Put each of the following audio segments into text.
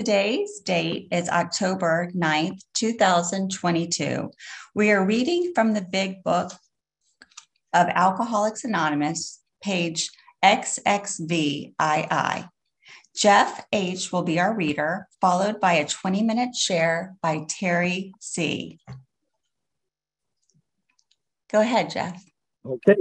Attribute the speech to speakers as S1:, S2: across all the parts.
S1: Today's date is October 9th, 2022. We are reading from the big book of Alcoholics Anonymous, page XXVII. Jeff H. will be our reader, followed by a 20 minute share by Terry C. Go ahead, Jeff.
S2: Okay.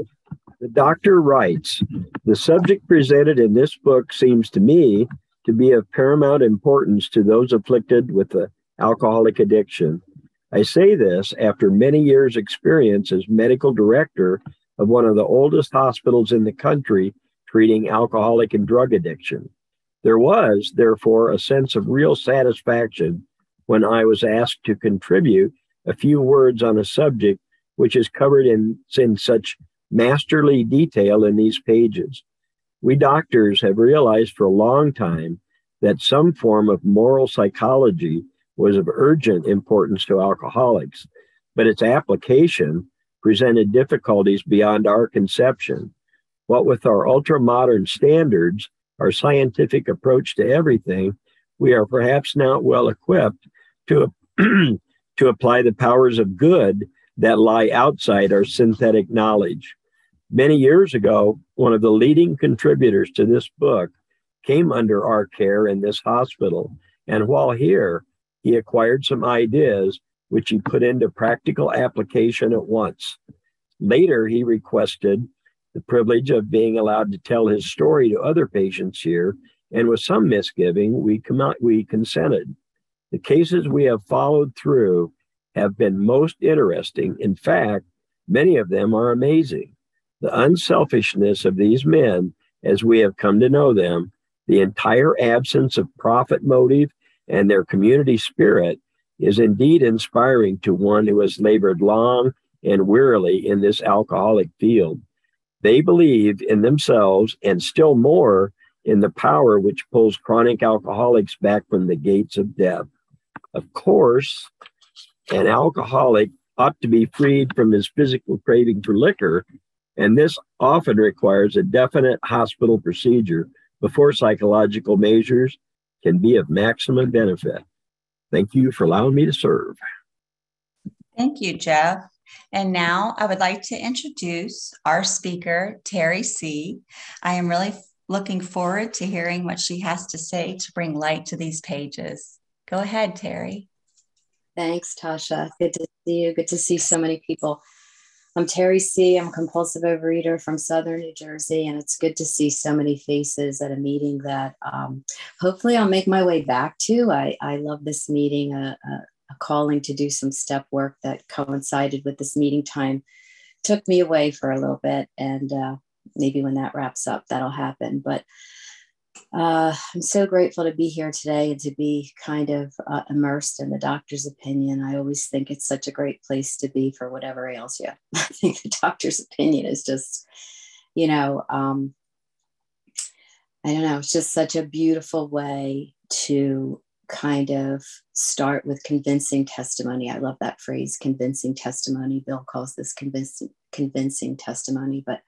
S2: The doctor writes The subject presented in this book seems to me to be of paramount importance to those afflicted with the alcoholic addiction. I say this after many years' experience as medical director of one of the oldest hospitals in the country treating alcoholic and drug addiction. There was, therefore, a sense of real satisfaction when I was asked to contribute a few words on a subject which is covered in, in such masterly detail in these pages. We doctors have realized for a long time that some form of moral psychology was of urgent importance to alcoholics, but its application presented difficulties beyond our conception. What with our ultra modern standards, our scientific approach to everything, we are perhaps not well equipped to, to apply the powers of good that lie outside our synthetic knowledge. Many years ago, one of the leading contributors to this book came under our care in this hospital. And while here, he acquired some ideas which he put into practical application at once. Later, he requested the privilege of being allowed to tell his story to other patients here, and with some misgiving, we, com- we consented. The cases we have followed through have been most interesting. In fact, many of them are amazing. The unselfishness of these men, as we have come to know them, the entire absence of profit motive and their community spirit is indeed inspiring to one who has labored long and wearily in this alcoholic field. They believe in themselves and still more in the power which pulls chronic alcoholics back from the gates of death. Of course, an alcoholic ought to be freed from his physical craving for liquor and this often requires a definite hospital procedure before psychological measures can be of maximum benefit. Thank you for allowing me to serve.
S1: Thank you, Jeff. And now I would like to introduce our speaker, Terry C. I am really looking forward to hearing what she has to say to bring light to these pages. Go ahead, Terry.
S3: Thanks, Tasha. Good to see you. Good to see so many people. I'm Terry C. I'm a compulsive overeater from Southern New Jersey, and it's good to see so many faces at a meeting that um, hopefully I'll make my way back to. I, I love this meeting, a, a, a calling to do some step work that coincided with this meeting time took me away for a little bit, and uh, maybe when that wraps up, that'll happen. But uh, I'm so grateful to be here today and to be kind of uh, immersed in the doctor's opinion. I always think it's such a great place to be for whatever ails you. I think the doctor's opinion is just, you know, um, I don't know, it's just such a beautiful way to kind of start with convincing testimony. I love that phrase, convincing testimony. Bill calls this convincing convincing testimony, but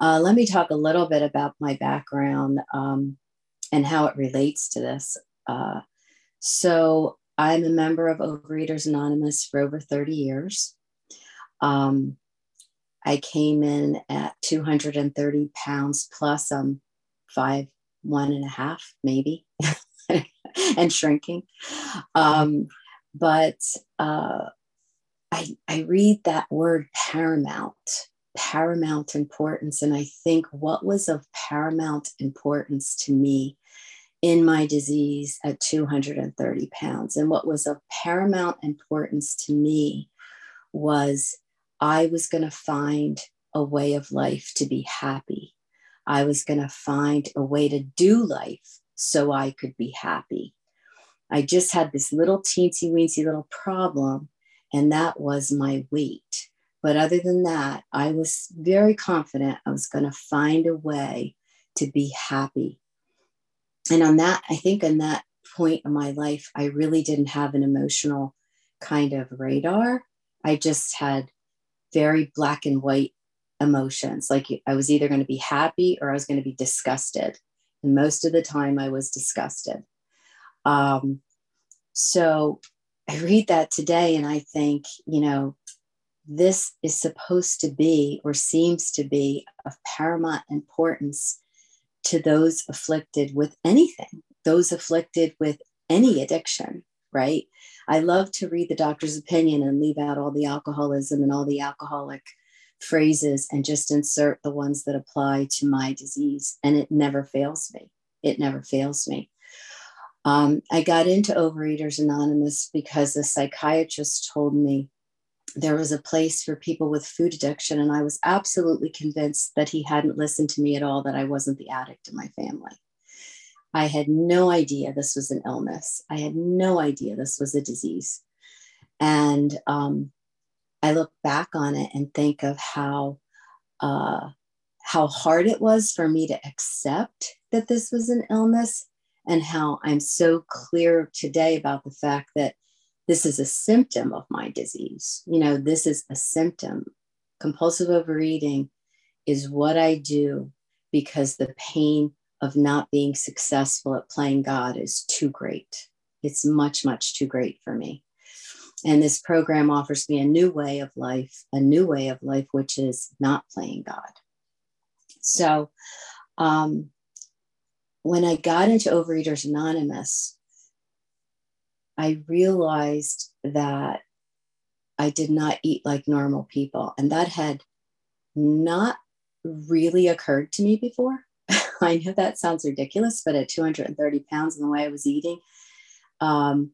S3: uh, let me talk a little bit about my background um, and how it relates to this. Uh, so, I'm a member of Overeaters Anonymous for over 30 years. Um, I came in at 230 pounds plus. I'm five, one and a half, maybe, and shrinking. Um, but uh, I, I read that word paramount paramount importance. And I think what was of paramount importance to me in my disease at 230 pounds, and what was of paramount importance to me was I was going to find a way of life to be happy. I was going to find a way to do life so I could be happy. I just had this little teensy weensy little problem, and that was my weight. But other than that, I was very confident I was going to find a way to be happy. And on that, I think on that point in my life, I really didn't have an emotional kind of radar. I just had very black and white emotions. Like I was either going to be happy or I was going to be disgusted. And most of the time, I was disgusted. Um, so I read that today and I think, you know, this is supposed to be or seems to be of paramount importance to those afflicted with anything, those afflicted with any addiction, right? I love to read the doctor's opinion and leave out all the alcoholism and all the alcoholic phrases and just insert the ones that apply to my disease. And it never fails me. It never fails me. Um, I got into Overeaters Anonymous because a psychiatrist told me there was a place for people with food addiction. And I was absolutely convinced that he hadn't listened to me at all, that I wasn't the addict in my family. I had no idea this was an illness. I had no idea this was a disease. And um, I look back on it and think of how uh, how hard it was for me to accept that this was an illness, and how I'm so clear today about the fact that this is a symptom of my disease. You know, this is a symptom. Compulsive overeating is what I do because the pain of not being successful at playing God is too great. It's much, much too great for me. And this program offers me a new way of life, a new way of life, which is not playing God. So, um, when I got into Overeaters Anonymous, I realized that I did not eat like normal people. And that had not really occurred to me before. I know that sounds ridiculous, but at 230 pounds and the way I was eating, um,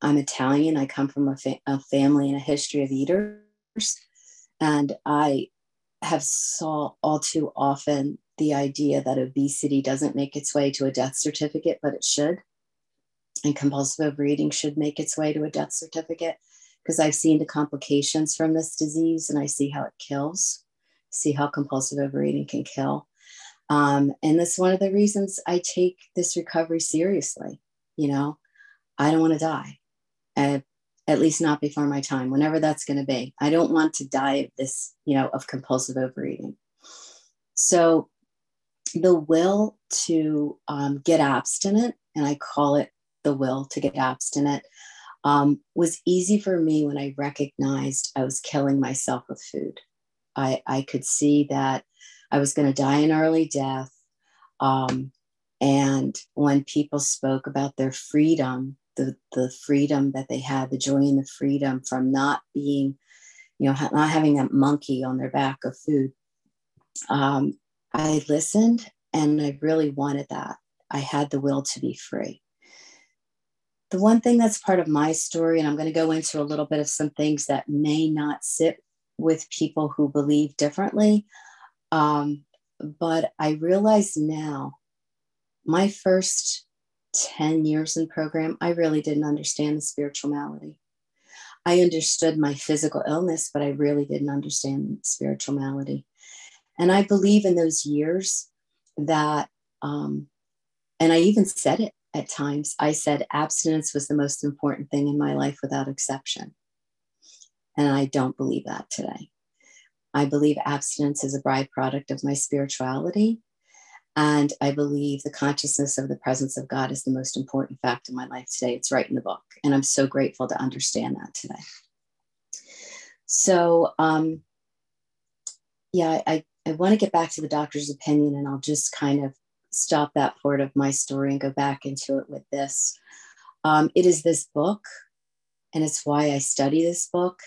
S3: I'm Italian. I come from a, fa- a family and a history of eaters. And I have saw all too often the idea that obesity doesn't make its way to a death certificate, but it should. And compulsive overeating should make its way to a death certificate because I've seen the complications from this disease and I see how it kills, see how compulsive overeating can kill. Um, and that's one of the reasons I take this recovery seriously. You know, I don't want to die at, at least not before my time, whenever that's going to be. I don't want to die of this, you know, of compulsive overeating. So the will to um, get abstinent, and I call it the will to get abstinent, um, was easy for me when I recognized I was killing myself with food. I, I could see that I was going to die an early death. Um, and when people spoke about their freedom the the freedom that they had, the joy and the freedom from not being, you know, not having that monkey on their back of food. Um, I listened and I really wanted that. I had the will to be free. The one thing that's part of my story, and I'm going to go into a little bit of some things that may not sit with people who believe differently. Um, but I realize now my first 10 years in program, I really didn't understand the spiritual malady. I understood my physical illness, but I really didn't understand spiritual malady. And I believe in those years that, um, and I even said it at times, I said abstinence was the most important thing in my life without exception. And I don't believe that today. I believe abstinence is a byproduct of my spirituality and I believe the consciousness of the presence of God is the most important fact in my life today. It's right in the book. And I'm so grateful to understand that today. So, um, yeah, I, I want to get back to the doctor's opinion, and I'll just kind of stop that part of my story and go back into it with this. Um, it is this book, and it's why I study this book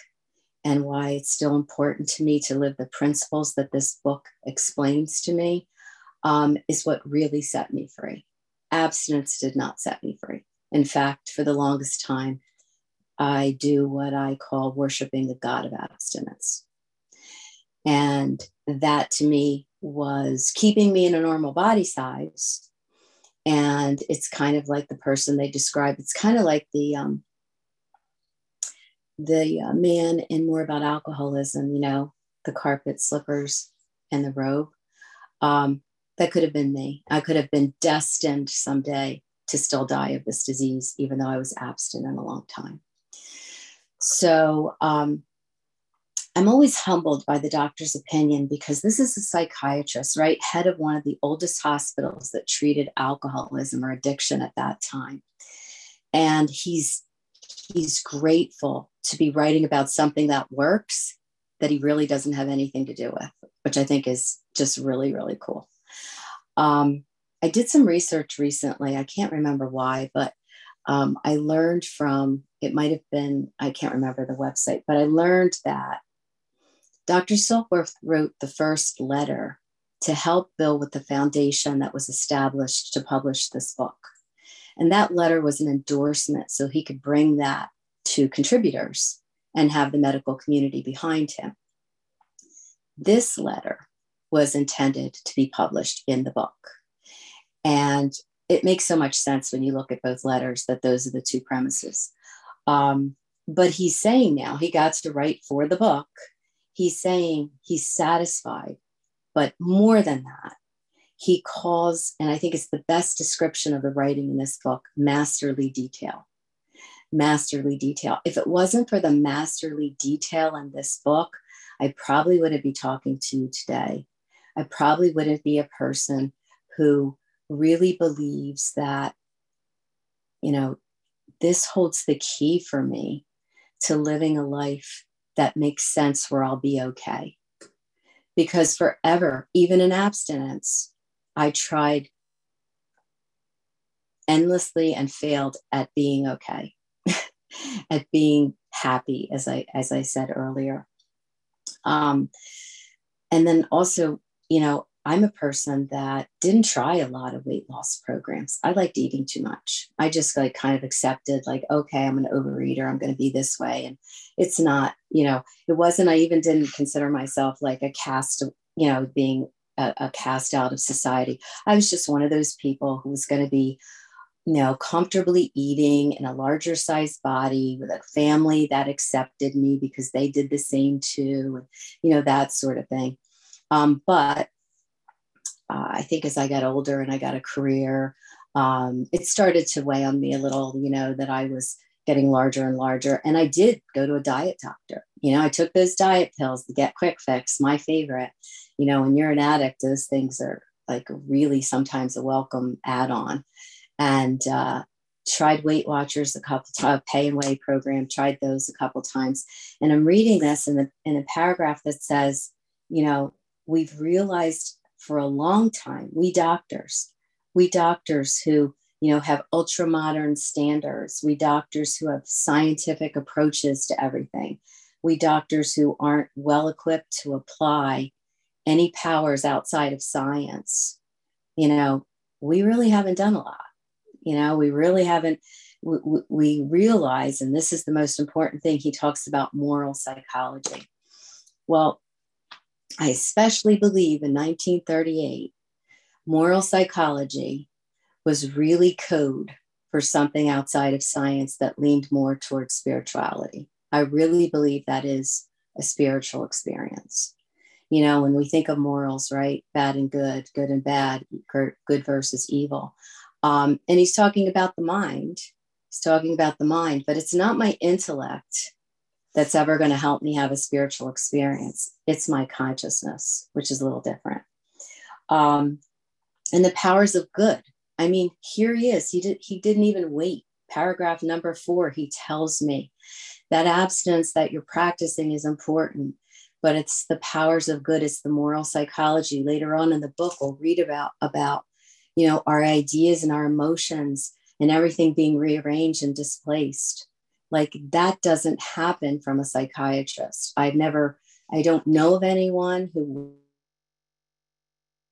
S3: and why it's still important to me to live the principles that this book explains to me um, is what really set me free. Abstinence did not set me free. In fact, for the longest time, I do what I call worshiping the God of abstinence. And that to me was keeping me in a normal body size. And it's kind of like the person they describe. It's kind of like the um, the uh, man in more about alcoholism, you know, the carpet slippers and the robe. Um, that could have been me. I could have been destined someday to still die of this disease, even though I was abstinent a long time. So um, I'm always humbled by the doctor's opinion because this is a psychiatrist, right? Head of one of the oldest hospitals that treated alcoholism or addiction at that time. And he's he's grateful to be writing about something that works that he really doesn't have anything to do with, which I think is just really, really cool. Um, I did some research recently. I can't remember why, but um, I learned from it might have been, I can't remember the website, but I learned that Dr. Silkworth wrote the first letter to help Bill with the foundation that was established to publish this book. And that letter was an endorsement so he could bring that to contributors and have the medical community behind him. This letter was intended to be published in the book. And it makes so much sense when you look at both letters that those are the two premises. Um, but he's saying now he got to write for the book. He's saying he's satisfied, but more than that, he calls, and I think it's the best description of the writing in this book, masterly detail. Masterly detail. If it wasn't for the masterly detail in this book, I probably wouldn't be talking to you today. I probably wouldn't be a person who really believes that, you know, this holds the key for me to living a life that makes sense where I'll be okay. Because forever, even in abstinence, I tried endlessly and failed at being okay, at being happy, as I as I said earlier. Um, and then also, you know, I'm a person that didn't try a lot of weight loss programs. I liked eating too much. I just like kind of accepted, like, okay, I'm an overeater. I'm going to be this way. And it's not, you know, it wasn't, I even didn't consider myself like a cast, you know, being a, a cast out of society. I was just one of those people who was going to be, you know, comfortably eating in a larger sized body with a family that accepted me because they did the same too, you know, that sort of thing. Um, but uh, I think as I got older and I got a career, um, it started to weigh on me a little, you know, that I was getting larger and larger. And I did go to a diet doctor. You know, I took those diet pills, the Get Quick Fix, my favorite. You know, when you're an addict, those things are like really sometimes a welcome add on. And uh, tried Weight Watchers a couple times, pay and weigh program, tried those a couple times. And I'm reading this in, the, in a paragraph that says, you know, we've realized for a long time, we doctors, we doctors who you know have ultra modern standards, we doctors who have scientific approaches to everything, we doctors who aren't well equipped to apply any powers outside of science, you know, we really haven't done a lot. You know, we really haven't. We, we realize, and this is the most important thing, he talks about moral psychology. Well, I especially believe in 1938, moral psychology was really code for something outside of science that leaned more towards spirituality. I really believe that is a spiritual experience. You know, when we think of morals, right? Bad and good, good and bad, good versus evil. Um, and he's talking about the mind. He's talking about the mind, but it's not my intellect that's ever going to help me have a spiritual experience. It's my consciousness, which is a little different. Um, and the powers of good. I mean, here he is. He did. He didn't even wait. Paragraph number four. He tells me that abstinence that you're practicing is important, but it's the powers of good. It's the moral psychology. Later on in the book, we'll read about about you know our ideas and our emotions and everything being rearranged and displaced like that doesn't happen from a psychiatrist. I've never, I don't know of anyone who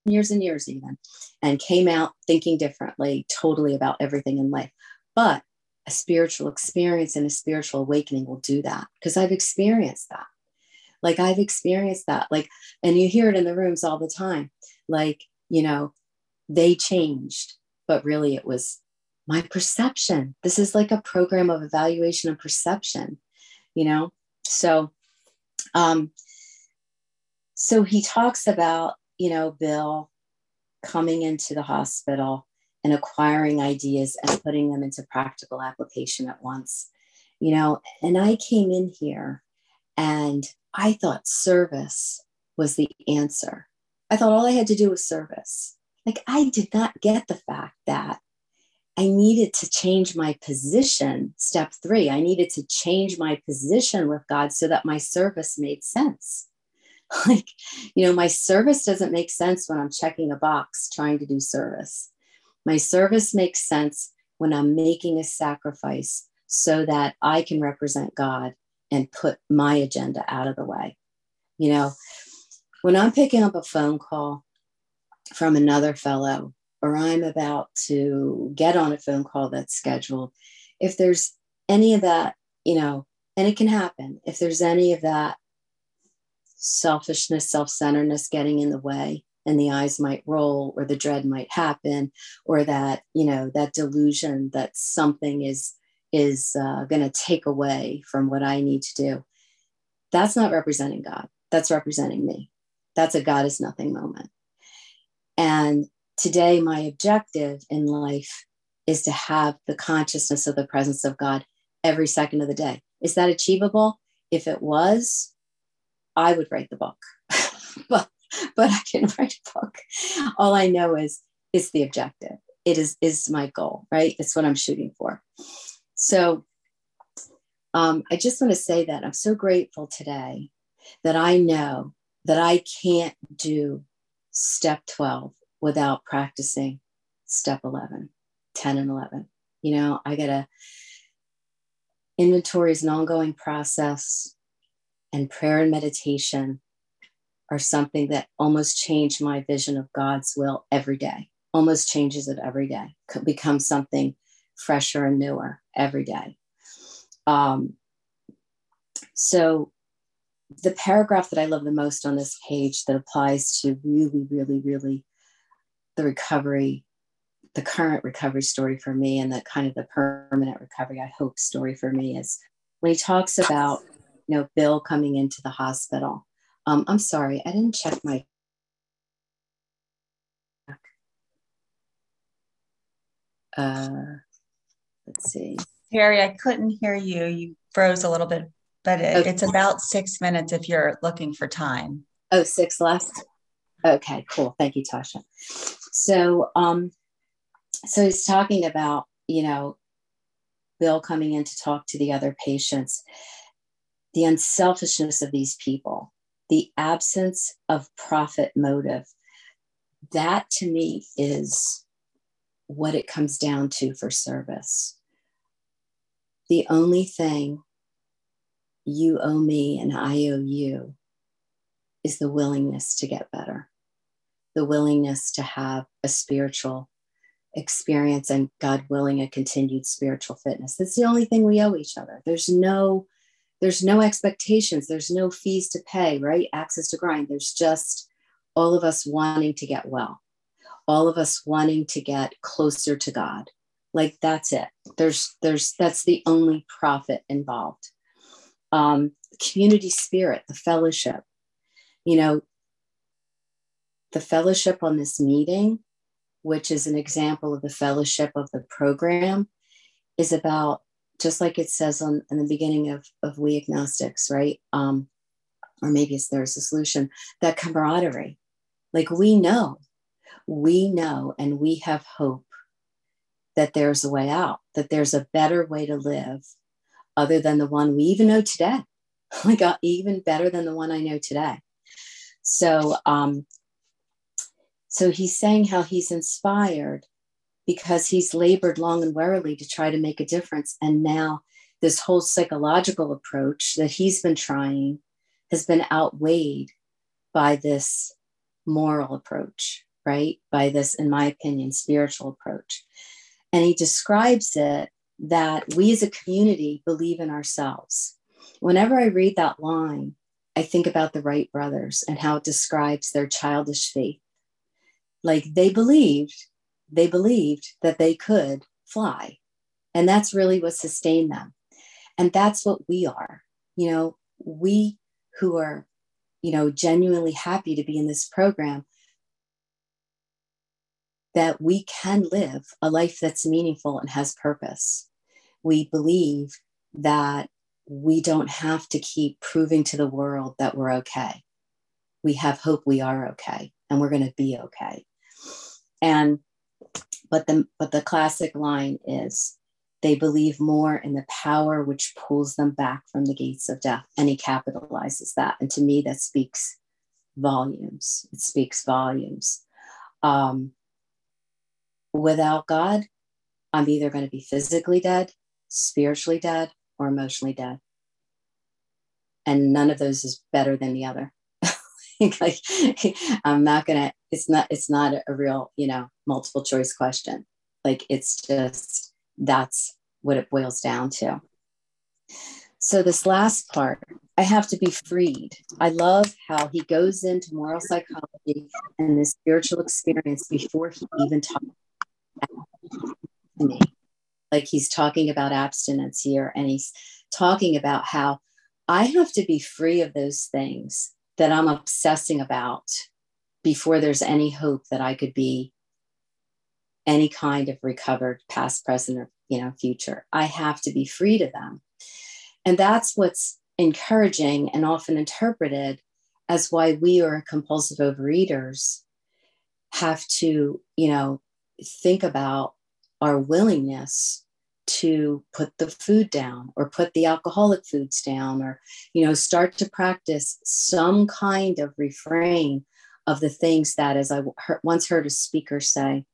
S3: years and years even and came out thinking differently totally about everything in life. But a spiritual experience and a spiritual awakening will do that because I've experienced that. Like I've experienced that. Like, and you hear it in the rooms all the time. Like, you know, they changed, but really it was my perception. This is like a program of evaluation and perception, you know? So, um, so he talks about, you know, Bill coming into the hospital and acquiring ideas and putting them into practical application at once, you know? And I came in here and I thought service was the answer. I thought all I had to do was service. Like I did not get the fact that I needed to change my position. Step three, I needed to change my position with God so that my service made sense. Like, you know, my service doesn't make sense when I'm checking a box trying to do service. My service makes sense when I'm making a sacrifice so that I can represent God and put my agenda out of the way. You know, when I'm picking up a phone call from another fellow or I'm about to get on a phone call that's scheduled, if there's any of that, you know, and it can happen, if there's any of that selfishness, self centeredness getting in the way, and the eyes might roll, or the dread might happen, or that, you know, that delusion that something is is uh, going to take away from what I need to do. That's not representing God. That's representing me. That's a God is nothing moment. And today, my objective in life is to have the consciousness of the presence of God every second of the day. Is that achievable? If it was, I would write the book. but but I can write a book. All I know is it's the objective. It is is my goal, right? It's what I'm shooting for. So um, I just want to say that I'm so grateful today that I know that I can't do step 12 without practicing step 11, 10, and 11. You know, I got to, inventory is an ongoing process, and prayer and meditation are something that almost change my vision of God's will every day, almost changes it every day, Could become something fresher and newer every day. Um, so the paragraph that I love the most on this page that applies to really, really, really the recovery, the current recovery story for me, and the kind of the permanent recovery, I hope, story for me is when he talks about, you know, Bill coming into the hospital. Um, I'm sorry, I didn't check my. Uh, let's see.
S1: Harry, I couldn't hear you. You froze a little bit but it, okay. it's about six minutes if you're looking for time.
S3: Oh, six left. Okay, cool. Thank you, Tasha. So, um, so he's talking about you know Bill coming in to talk to the other patients, the unselfishness of these people, the absence of profit motive. That to me is what it comes down to for service. The only thing you owe me and I owe you is the willingness to get better, the willingness to have a spiritual experience and God willing a continued spiritual fitness. That's the only thing we owe each other. There's no there's no expectations, there's no fees to pay, right? Access to grind. There's just all of us wanting to get well. All of us wanting to get closer to God. Like that's it. There's there's that's the only profit involved um, community spirit, the fellowship. You know, the fellowship on this meeting, which is an example of the fellowship of the program, is about just like it says on in the beginning of, of we agnostics, right? Um, or maybe it's there's a solution, that camaraderie. Like we know, we know, and we have hope that there's a way out, that there's a better way to live other than the one we even know today. like uh, even better than the one I know today. So, um, so he's saying how he's inspired because he's labored long and wearily to try to make a difference. And now this whole psychological approach that he's been trying has been outweighed by this moral approach, right? By this, in my opinion, spiritual approach. And he describes it that we as a community believe in ourselves. Whenever I read that line, I think about the Wright brothers and how it describes their childish faith. Like they believed, they believed that they could fly. And that's really what sustained them. And that's what we are. You know, we who are, you know, genuinely happy to be in this program, that we can live a life that's meaningful and has purpose. We believe that we don't have to keep proving to the world that we're okay. We have hope we are okay and we're going to be okay. And but the but the classic line is they believe more in the power which pulls them back from the gates of death. And he capitalizes that. And to me, that speaks volumes. It speaks volumes. Um, without God, I'm either going to be physically dead, spiritually dead, or emotionally dead. And none of those is better than the other. like I'm not gonna, it's not, it's not a real, you know, multiple choice question. Like it's just that's what it boils down to. So, this last part, I have to be freed. I love how he goes into moral psychology and the spiritual experience before he even talks to me. Like he's talking about abstinence here, and he's talking about how I have to be free of those things that I'm obsessing about before there's any hope that I could be any kind of recovered past, present, or you know, future. I have to be free to them. And that's what's encouraging and often interpreted as why we are compulsive overeaters have to, you know, think about our willingness to put the food down or put the alcoholic foods down or you know start to practice some kind of refrain of the things that as i once heard a speaker say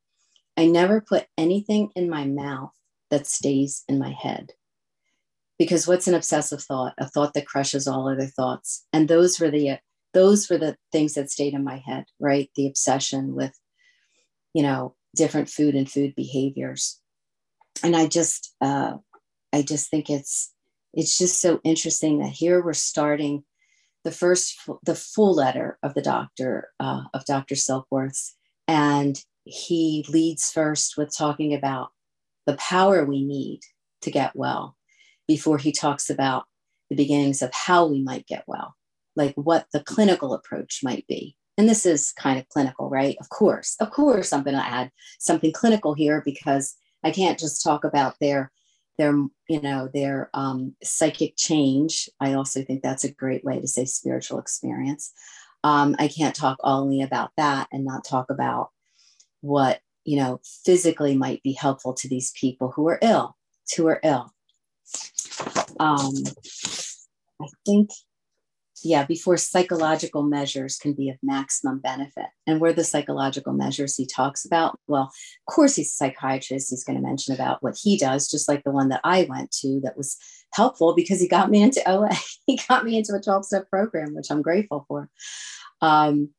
S3: i never put anything in my mouth that stays in my head. Because what's an obsessive thought? A thought that crushes all other thoughts. And those were the those were the things that stayed in my head right? The obsession with you know different food and food behaviors. And i just uh i just think it's it's just so interesting that here we're starting the first the full letter of the doctor uh, of dr silkworth's and he leads first with talking about the power we need to get well before he talks about the beginnings of how we might get well, like what the clinical approach might be. And this is kind of clinical, right? Of course, of course, I'm going to add something clinical here because I can't just talk about their their you know their um, psychic change. I also think that's a great way to say spiritual experience. Um, I can't talk only about that and not talk about what you know, physically might be helpful to these people who are ill, who are ill. Um, I think, yeah, before psychological measures can be of maximum benefit. And where the psychological measures he talks about, well, of course, he's a psychiatrist. He's going to mention about what he does, just like the one that I went to that was helpful because he got me into OA. he got me into a 12 step program, which I'm grateful for. Um,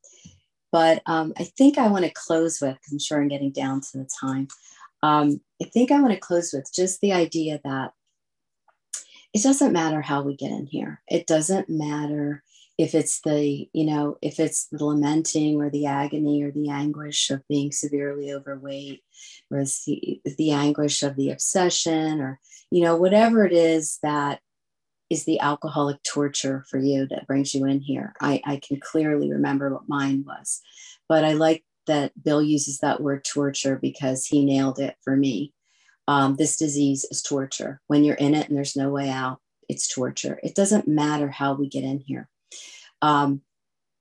S3: but um, I think I want to close with, because I'm sure I'm getting down to the time. Um, I think I want to close with just the idea that it doesn't matter how we get in here. It doesn't matter if it's the, you know, if it's the lamenting or the agony or the anguish of being severely overweight or the, the anguish of the obsession or, you know, whatever it is that is the alcoholic torture for you that brings you in here. I, I can clearly remember what mine was, but I like that Bill uses that word torture because he nailed it for me. Um, this disease is torture. When you're in it and there's no way out, it's torture. It doesn't matter how we get in here. Um,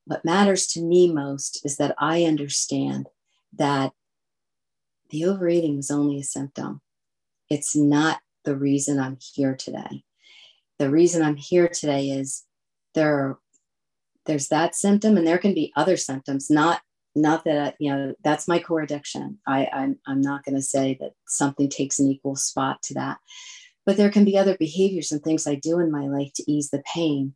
S3: what matters to me most is that I understand that the overeating was only a symptom. It's not the reason I'm here today the reason I'm here today is there there's that symptom and there can be other symptoms not not that you know that's my core addiction. I i'm, I'm not going to say that something takes an equal spot to that. But there can be other behaviors and things i do in my life to ease the pain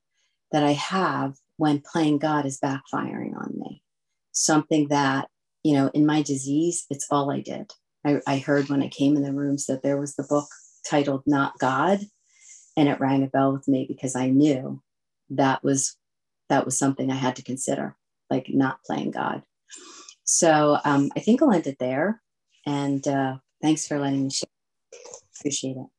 S3: that i have when playing god is backfiring on me. Something that you know in my disease it's all i did. I, I heard when i came in the rooms that there was the book titled not god and it rang a bell with me because I knew that was that was something I had to consider, like not playing God. So um, I think I'll end it there. And uh, thanks for letting me share. Appreciate it.